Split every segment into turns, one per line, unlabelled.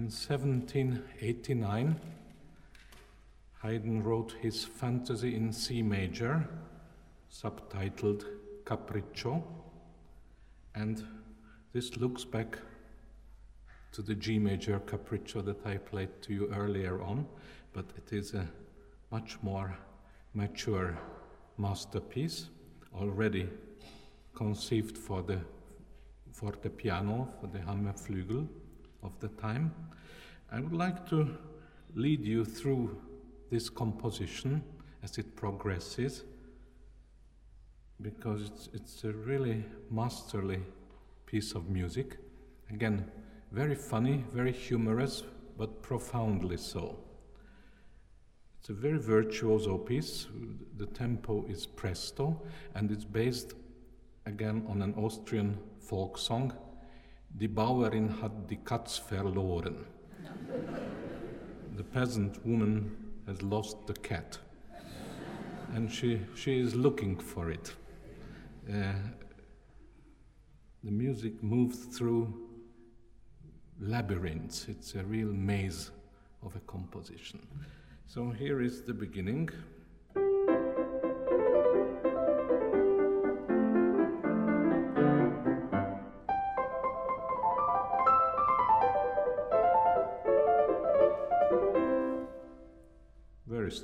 In 1789, Haydn wrote his Fantasy in C major, subtitled Capriccio, and this looks back to the G major Capriccio that I played to you earlier on, but it is a much more mature masterpiece, already conceived for the forte piano, for the Hammerflügel of the time. I would like to lead you through this composition as it progresses because it's, it's a really masterly piece of music. Again, very funny, very humorous, but profoundly so. It's a very virtuoso piece. The tempo is presto, and it's based again on an Austrian folk song. Die Bauerin hat die Katz verloren. the peasant woman has lost the cat, and she, she is looking for it. Uh, the music moves through labyrinths. It's a real maze of a composition. So here is the beginning.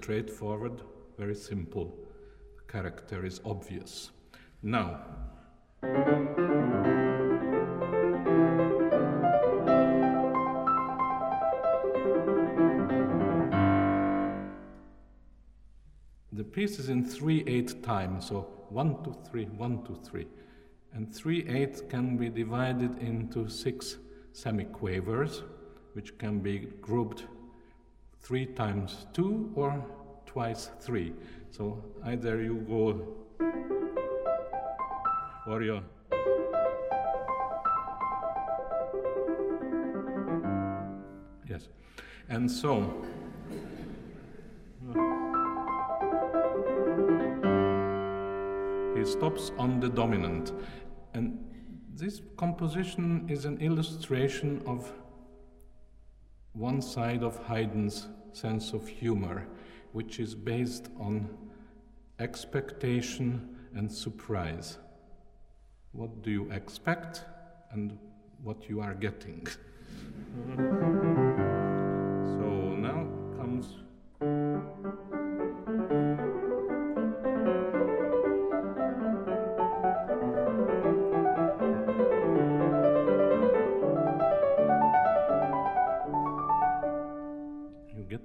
Straightforward, very simple. The character is obvious. Now, the piece is in 3 8 time, so 1 2 3, 1 2 3. And 3 8 can be divided into six semiquavers, which can be grouped 3 times 2 or twice 3. So either you go or you Yes. And so he stops on the dominant. And this composition is an illustration of one side of Haydn's sense of humor, which is based on expectation and surprise. What do you expect and what you are getting? so now comes.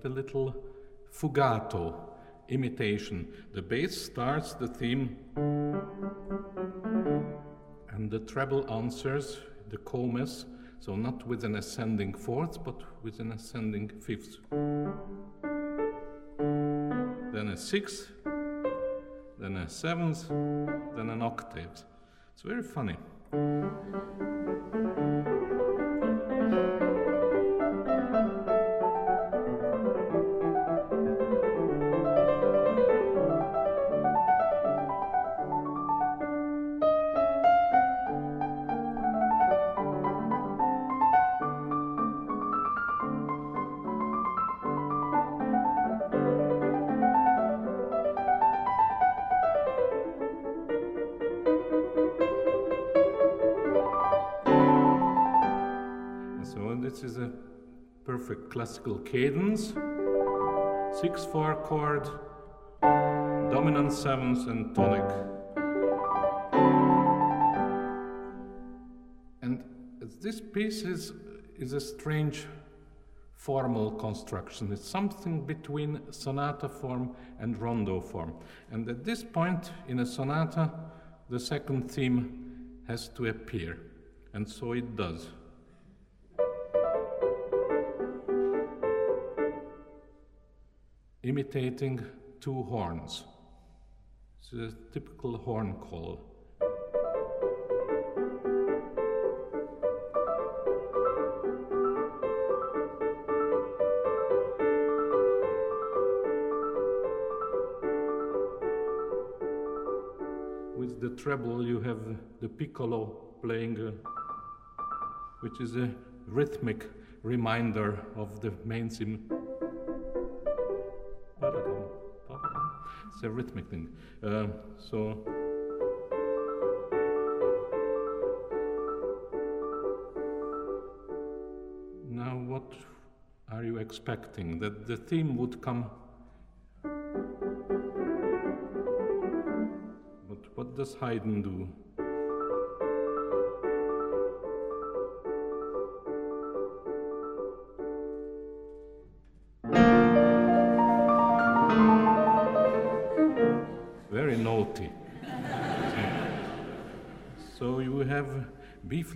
A little fugato imitation. The bass starts the theme and the treble answers the comes, so not with an ascending fourth, but with an ascending fifth. Then a sixth, then a seventh, then an octave. It's very funny. Perfect classical cadence. Six four chord, dominant seventh and tonic. And this piece is, is a strange formal construction. It's something between sonata form and rondo form. And at this point in a sonata, the second theme has to appear. And so it does. Imitating two horns. It's a typical horn call. With the treble, you have the piccolo playing, uh, which is a rhythmic reminder of the main theme. It's a rhythmic thing. Uh, so. Now, what are you expecting? That the theme would come. But what does Haydn do?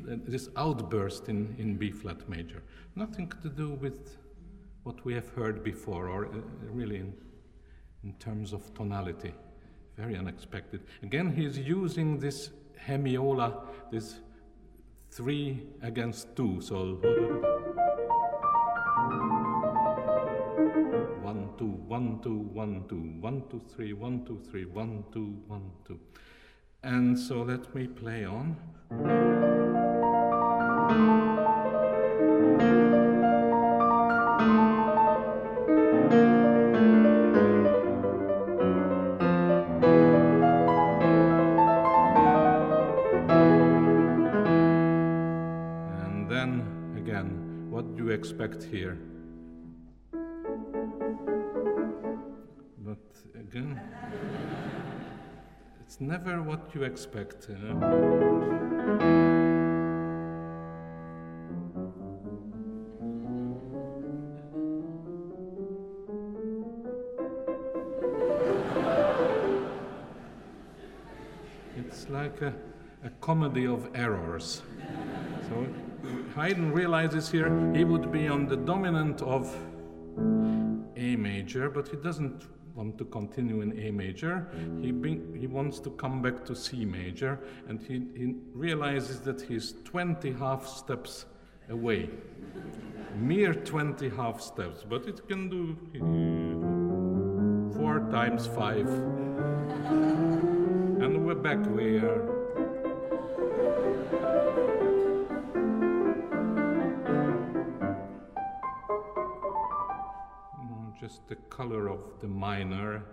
This outburst in, in B flat major. Nothing to do with what we have heard before, or uh, really in, in terms of tonality. Very unexpected. Again, he's using this hemiola, this three against two. So one, two, one, two, one, two, one, two, three, one, two, three, one, two, one, two. And so let me play on. Never what you expect. You know? like a, a comedy of errors. So Haydn realizes here he would be on the dominant of A major, but he doesn't want to continue in A major. He, be, he wants to come back to C major, and he, he realizes that he's 20 half steps away. Mere 20 half steps, but it can do four times five and we're back where just the color of the minor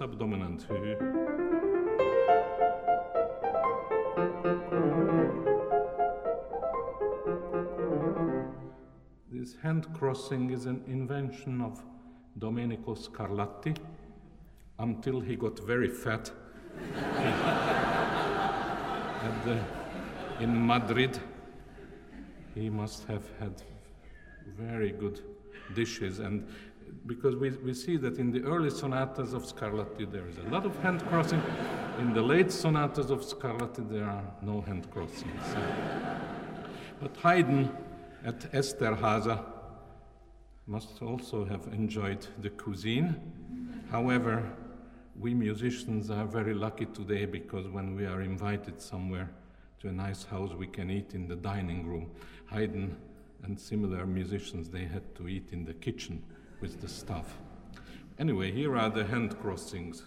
Subdominant. This hand crossing is an invention of Domenico Scarlatti until he got very fat the, in Madrid. He must have had very good dishes and because we, we see that in the early sonatas of Scarlatti there is a lot of hand crossing. In the late sonatas of Scarlatti there are no hand crossings. But Haydn at Esterhaza must also have enjoyed the cuisine. However, we musicians are very lucky today because when we are invited somewhere to a nice house, we can eat in the dining room. Haydn and similar musicians, they had to eat in the kitchen with the stuff. Anyway, here are the hand crossings.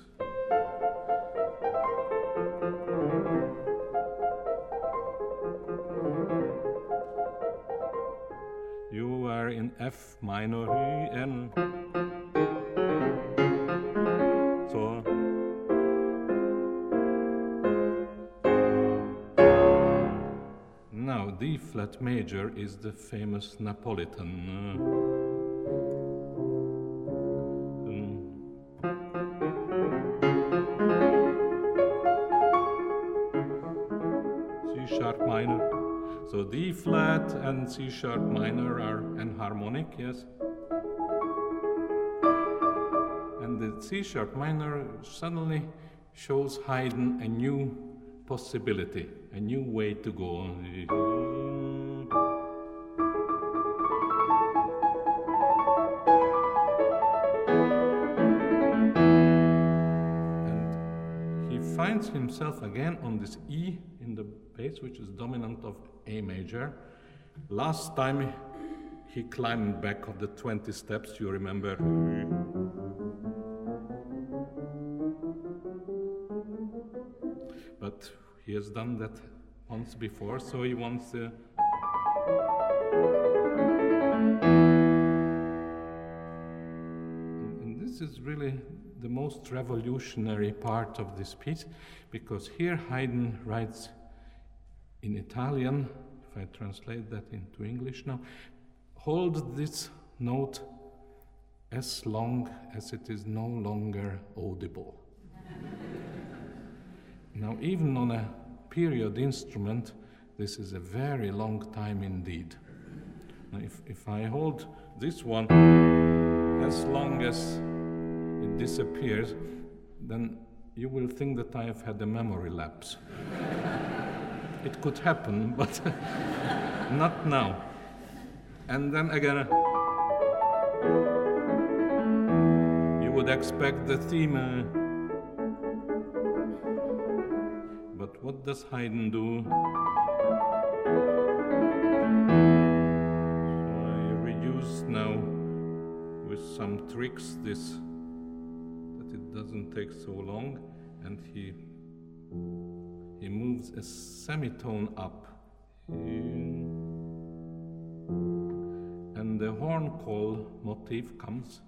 You are in F minor. So. Now, D flat major is the famous Napolitan. flat and C sharp minor are enharmonic, yes? And the C sharp minor suddenly shows Haydn a new possibility, a new way to go on. himself again on this E in the bass, which is dominant of A major, Last time he climbed back of the 20 steps, you remember. But he has done that once before, so he wants to. And this is really the most revolutionary part of this piece because here Haydn writes in Italian, I translate that into English now, hold this note as long as it is no longer audible. now, even on a period instrument, this is a very long time indeed. Now, if, if I hold this one as long as it disappears, then you will think that I have had a memory lapse. it could happen, but not now. And then again, you would expect the theme. Uh, but what does Haydn do? I reduce now with some tricks this that it doesn't take so long, and he he moves a semitone up, and the horn call motif comes.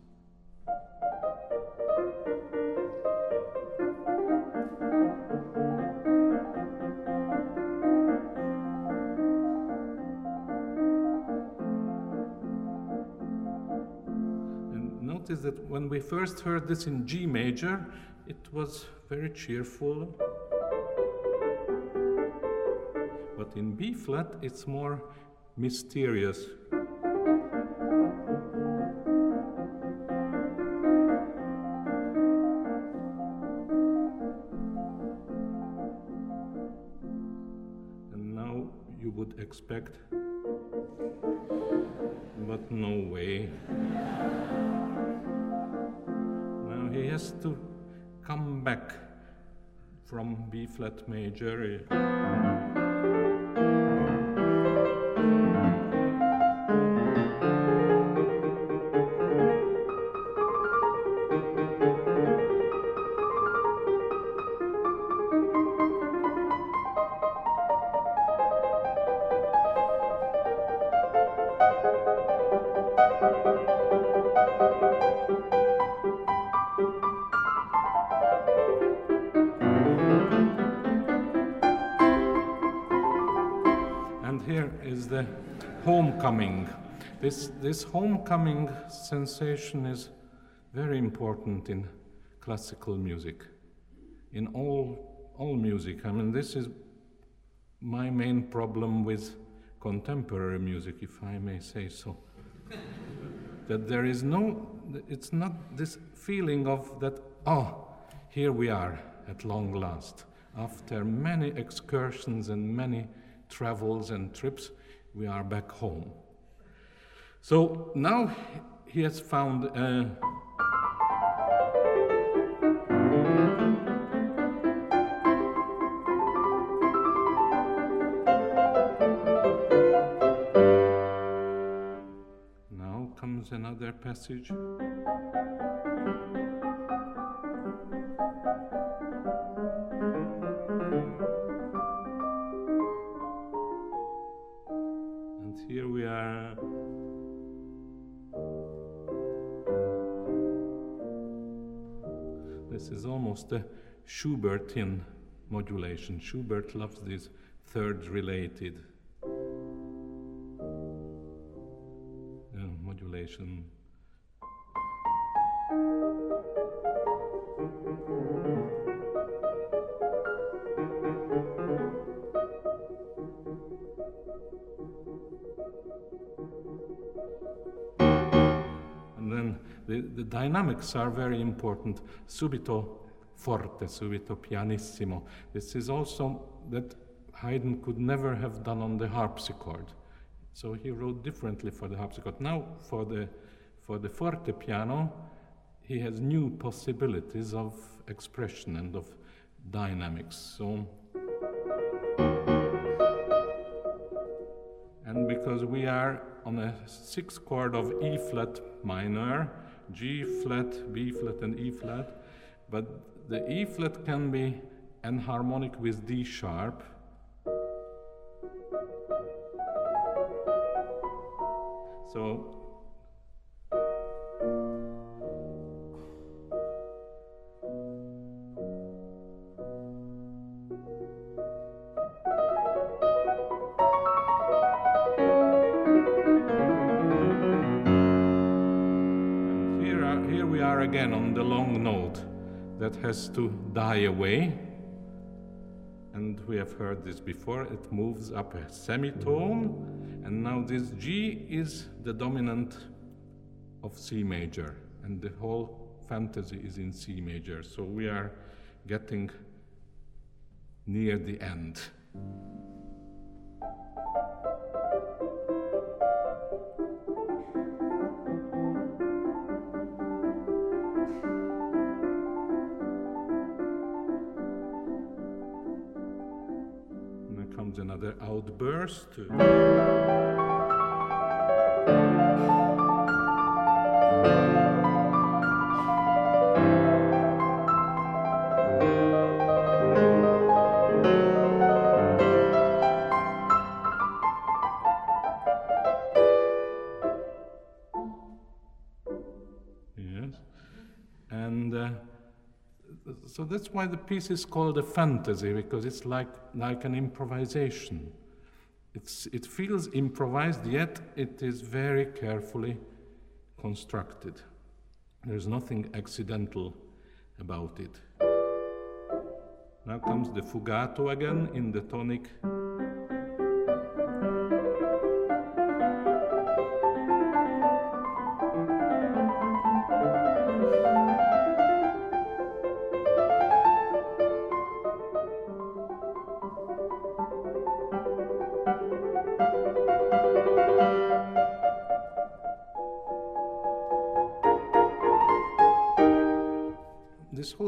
notice that when we first heard this in G major, it was very cheerful. But in B flat, it's more mysterious. And now you would expect, but no way. Now he has to come back from B flat major. This, this homecoming sensation is very important in classical music, in all, all music. I mean, this is my main problem with contemporary music, if I may say so. that there is no, it's not this feeling of that, oh, here we are at long last. After many excursions and many travels and trips, we are back home. So now he has found a Now comes another passage. Almost a Schubertian modulation. Schubert loves these third related uh, modulation. And then the, the dynamics are very important. Subito forte, subito pianissimo. This is also that Haydn could never have done on the harpsichord. So he wrote differently for the harpsichord. Now, for the, for the forte piano, he has new possibilities of expression and of dynamics. So, and because we are on a sixth chord of E flat minor, G flat, B flat, and E flat, but the E flat can be enharmonic with D sharp. So has to die away. And we have heard this before, it moves up a semitone, and now this G is the dominant of C major, and the whole fantasy is in C major. So we are getting near the end. Outburst. Why the piece is called a fantasy, because it's like, like an improvisation. It's, it feels improvised, yet it is very carefully constructed. There's nothing accidental about it. Now comes the fugato again in the tonic.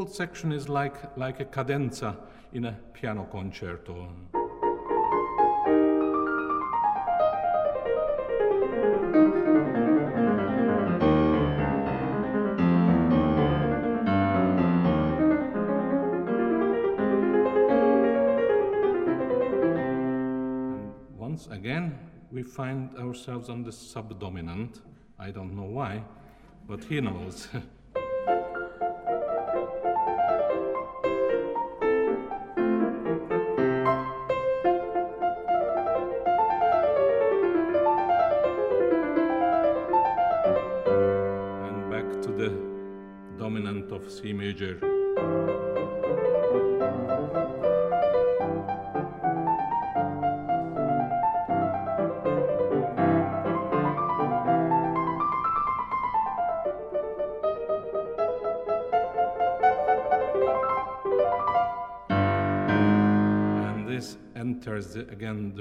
Section is like, like a cadenza in a piano concerto. once again, we find ourselves on the subdominant. I don't know why, but he knows.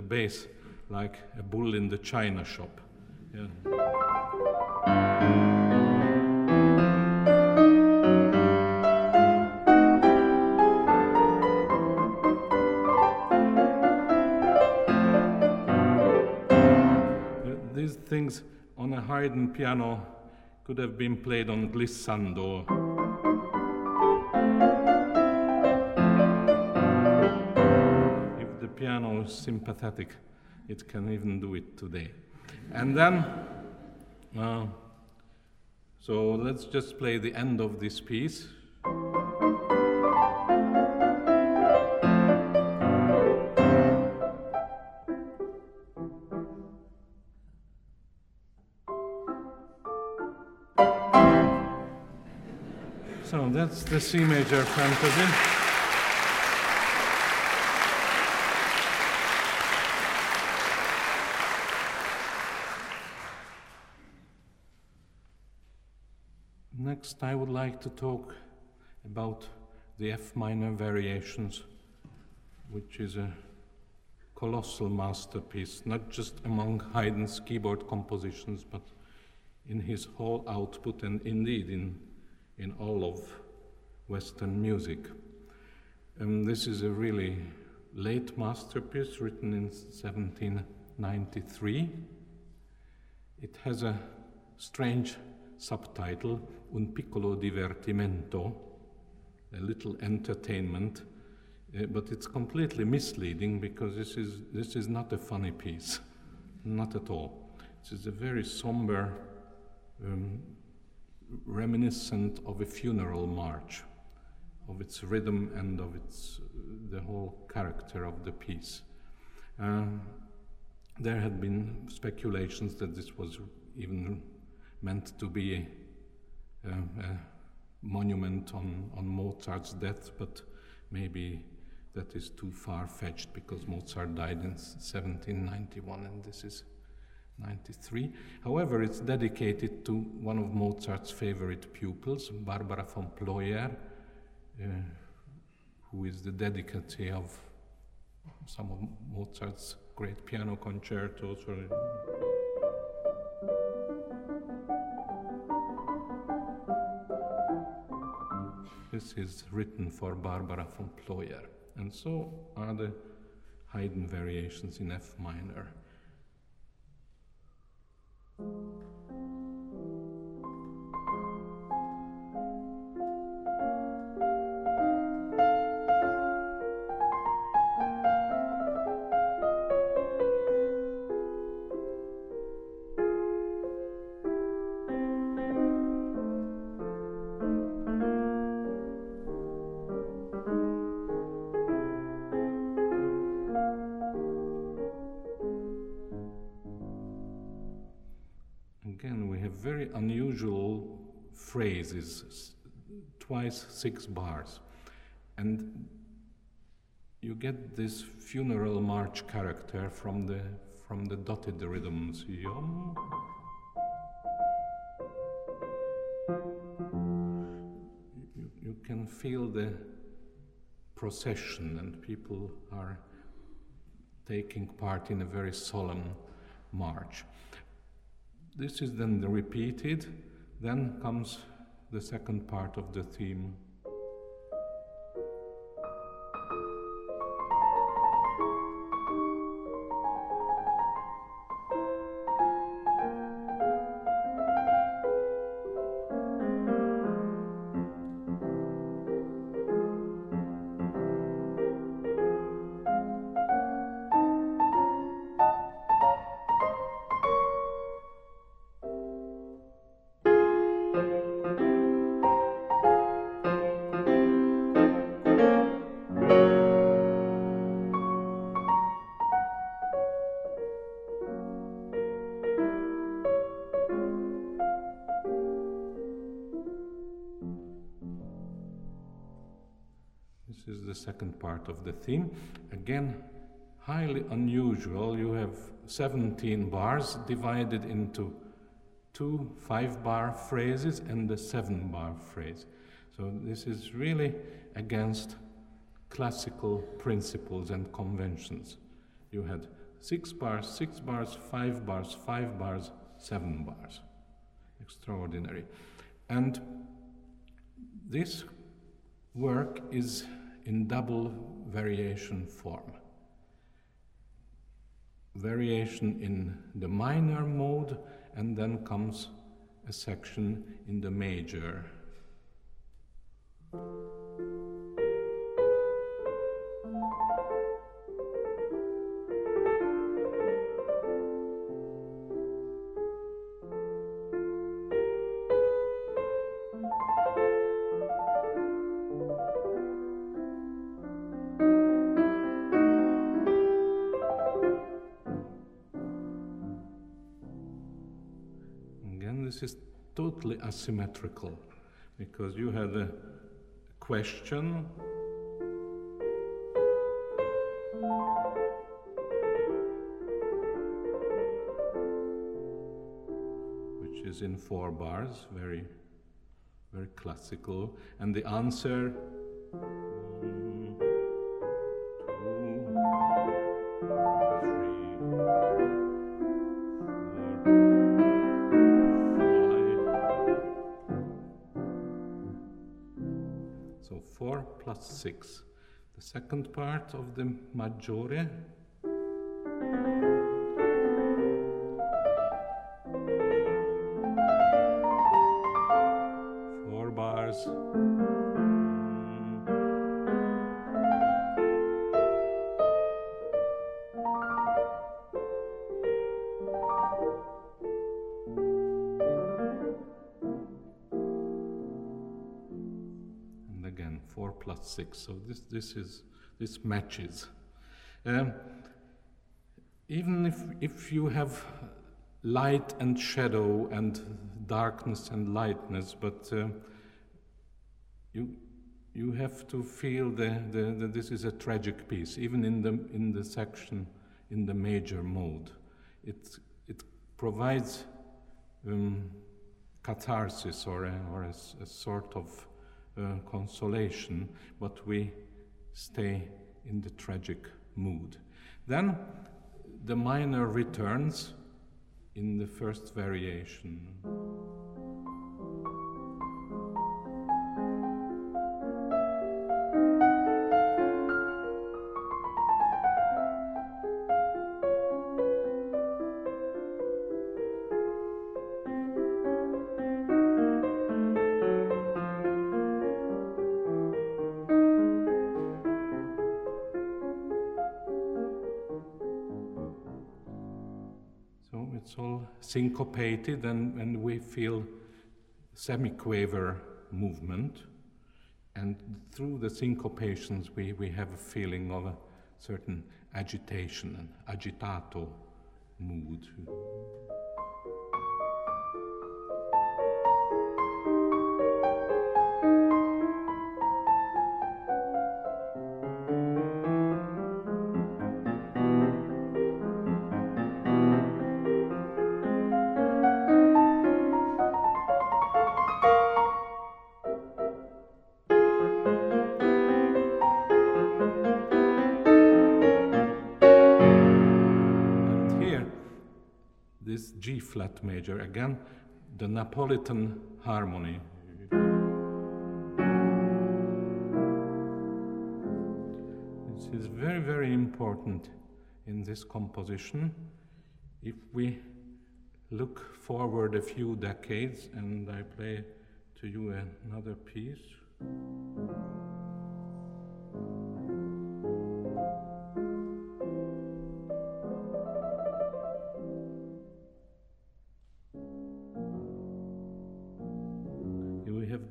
bass like a bull in the china shop. Yeah. Uh, things on a Haydn piano could have been played on glissando. Piano sympathetic, it can even do it today. And then, uh, so let's just play the end of this piece. So that's the C major fantasy. Next, I would like to talk about the F minor variations, which is a colossal masterpiece, not just among Haydn's keyboard compositions, but in his whole output and indeed in, in all of Western music. Um, this is a really late masterpiece written in 1793. It has a strange subtitle, Un piccolo divertimento, a little entertainment, uh, but it's completely misleading because this is, this is not a funny piece, not at all. This is a very somber, um, reminiscent of a funeral march, of its rhythm and of its, the whole character of the piece. Um, there had been speculations that this was even meant to be a, a monument on, on Mozart's death, but maybe that is too far fetched because Mozart died in 1791 and this is 93. However, it's dedicated to one of Mozart's favorite pupils, Barbara von Ployer, uh, who is the dedicatee of some of Mozart's great piano concertos. This is written for Barbara von Ployer, and so are the Haydn variations in F minor. Six bars. And you get this funeral march character from the, from the dotted rhythms. You, you can feel the procession, and people are taking part in a very solemn march. This is then repeated then comes the second part of the theme. Of the theme. Again, highly unusual. You have 17 bars divided into two five bar phrases and a seven bar phrase. So this is really against classical principles and conventions. You had six bars, six bars, five bars, five bars, seven bars. Extraordinary. And this work is in double variation form. Variation in the minor mode, and then comes a section in the major. Totally asymmetrical because you had a question. Which is in four bars very very classical. And the answer plus 6. The second part of the Maggiore. Plus 6 so this this is this matches. Um, even if if you have light and shadow and darkness and lightness but uh, you you have to feel the, the, that this is a tragic piece even in the in the section in the major mode it it provides um, catharsis or a, or a a sort of consolation, but we stay in the tragic mood. Then the minor returns in the first variation. Syncopated, and, and we feel semiquaver movement. And through the syncopations, we, we have a feeling of a certain agitation, an agitato mood. This G flat major, again, the Napolitan harmony. This is very, very important in this composition. If we look forward a few decades, and I play to you another piece.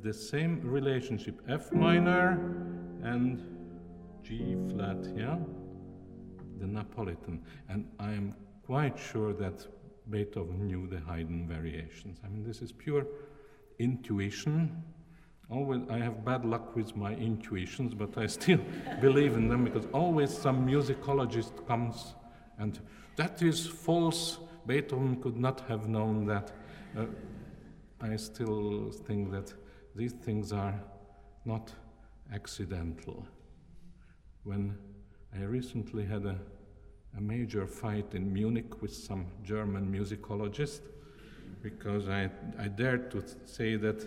The same relationship F minor and G flat, yeah? The Napolitan. And I am quite sure that Beethoven knew the Haydn variations. I mean, this is pure intuition. Always, I have bad luck with my intuitions, but I still believe in them because always some musicologist comes and that is false. Beethoven could not have known that. Uh, I still think that these things are not accidental. When I recently had a, a major fight in Munich with some German musicologist because I, I dared to say that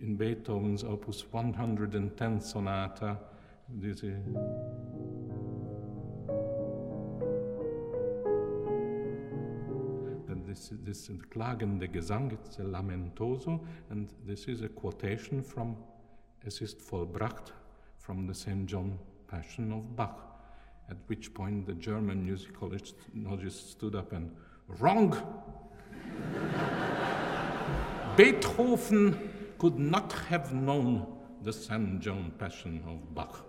in Beethoven's Opus 110 Sonata, this is, this, this is klagende Gesang, it's a lamentoso, and this is a quotation from Es ist vollbracht from the St. John Passion of Bach. At which point the German musicologist stood up and, wrong! Beethoven could not have known the St. John Passion of Bach.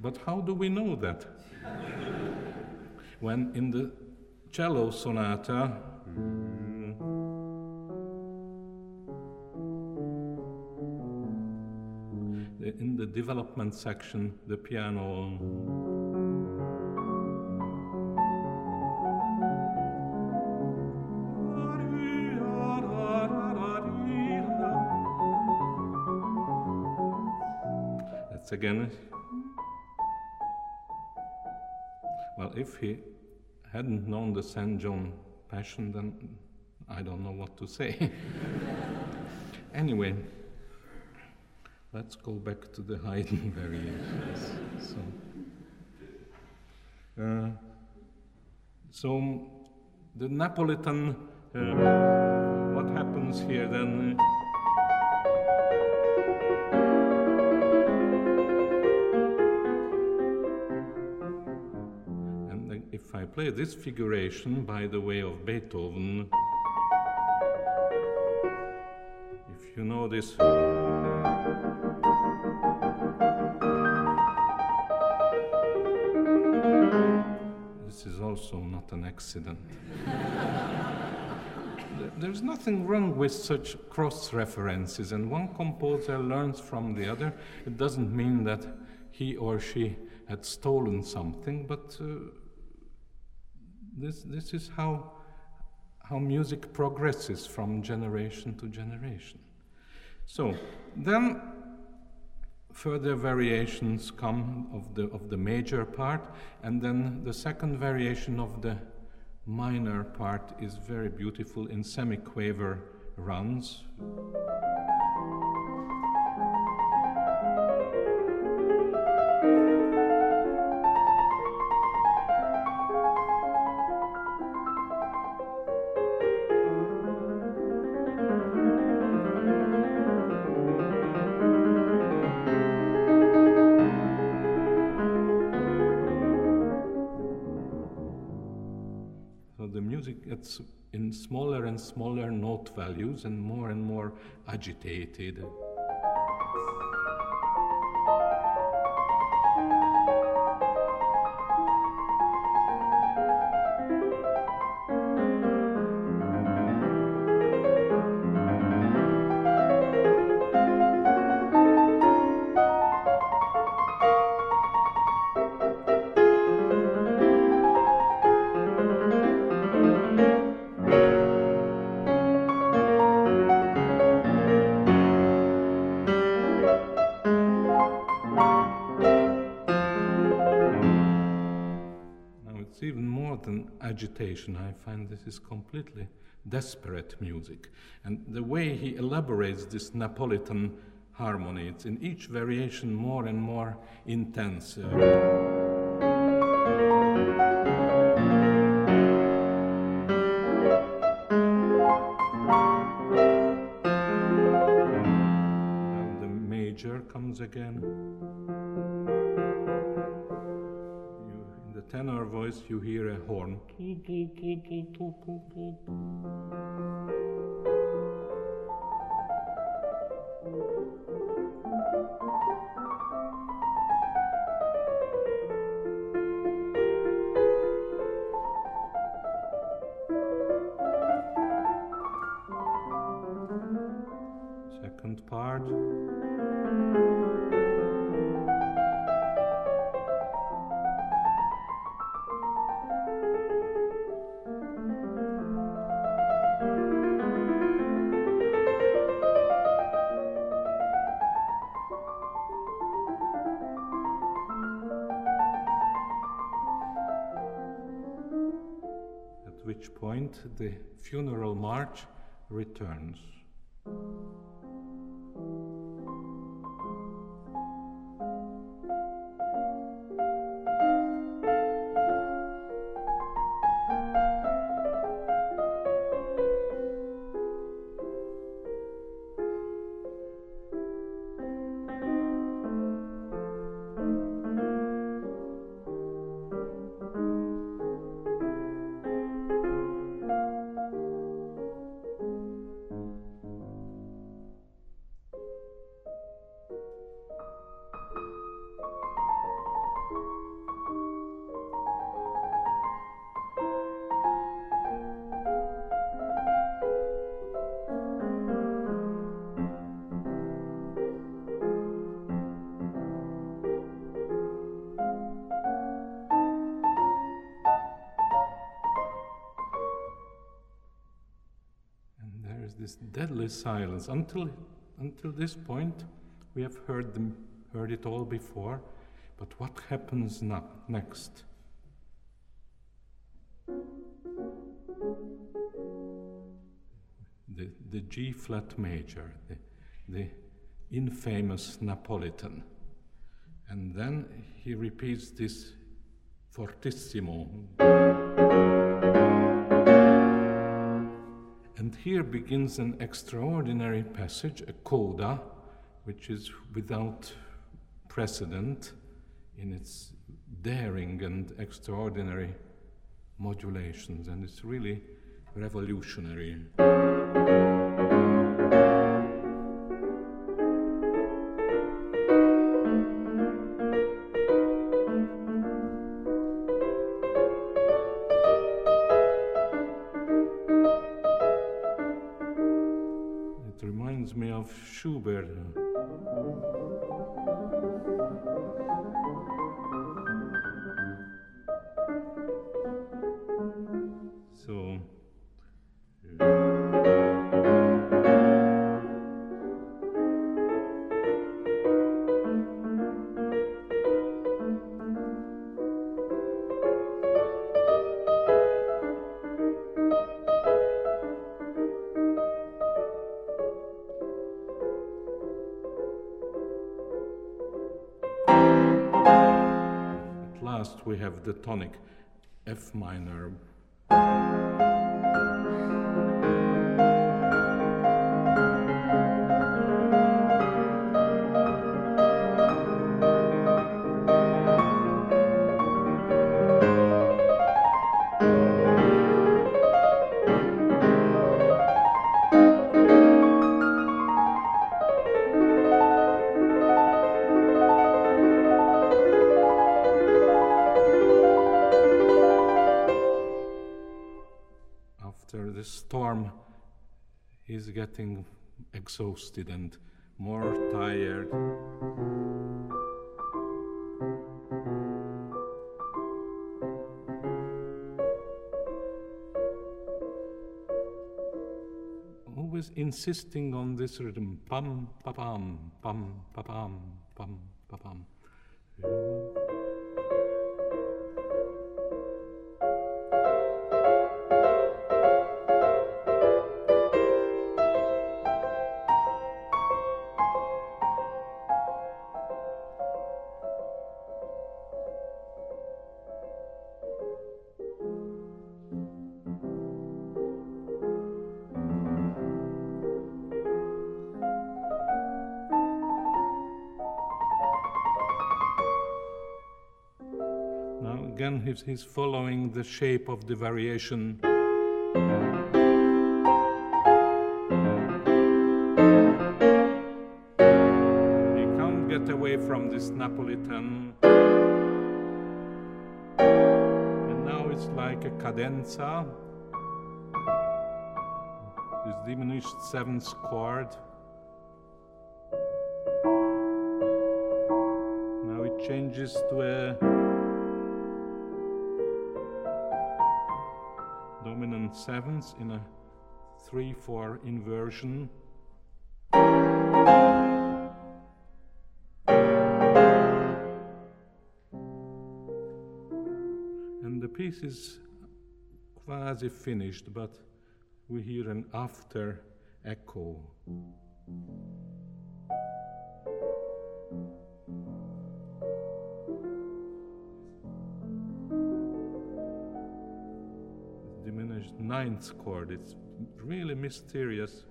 But how do we know that? when in the cello sonata, in the development section, the piano. That's again. Well, if he hadn't known the St. John Passion, then I don't know what to say. anyway, let's go back to the Haydn variations. so, uh, so, the Napolitan, uh, what happens here then? Play this figuration by the way of Beethoven, if you know this. This is also not an accident. There's nothing wrong with such cross references, and one composer learns from the other. It doesn't mean that he or she had stolen something, but uh, this, this is how, how music progresses from generation to generation. So then further variations come of the, of the major part, and then the second variation of the minor part is very beautiful in semiquaver runs. In smaller and smaller note values and more and more agitated. I find this is completely desperate music. And the way he elaborates this Neapolitan harmony, it's in each variation more and more intense. Uh, comes again. Tenor voice, you hear a horn. Which point the funeral march returns. Deadly silence. Until, until this point, we have heard, them, heard it all before, but what happens now, next? The, the G flat major, the, the, infamous Neapolitan. And then he repeats this fortissimo. And here begins an extraordinary passage, a coda, which is without precedent in its daring and extraordinary modulations, and it's really revolutionary. We have the tonic F minor. Exhausted and more tired. Always insisting on this rhythm pam pa pam pam pa pam he's, he's following the shape of the variation. He can't get away from this Neapolitan. And now it's like a cadenza, this diminished seventh chord. Now it changes to a dominant sevenths in a 3 4 inversion. And the piece is quasi finished, but we hear an after echo. Ninth chord. It's really mysterious.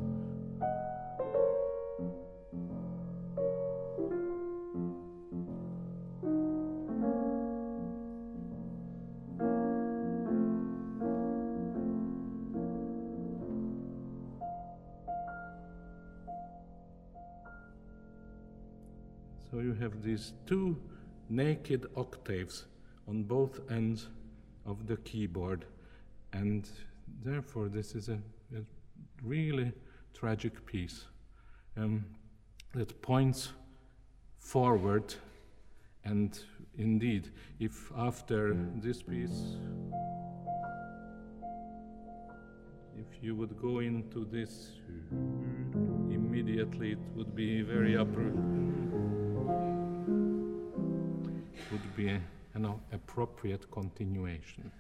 So you have these two naked octaves on both ends of the keyboard and therefore, this is a, a really tragic piece um, that points forward. And indeed, if after this piece, if you would go into this immediately, it would be very appro- would be an appropriate continuation.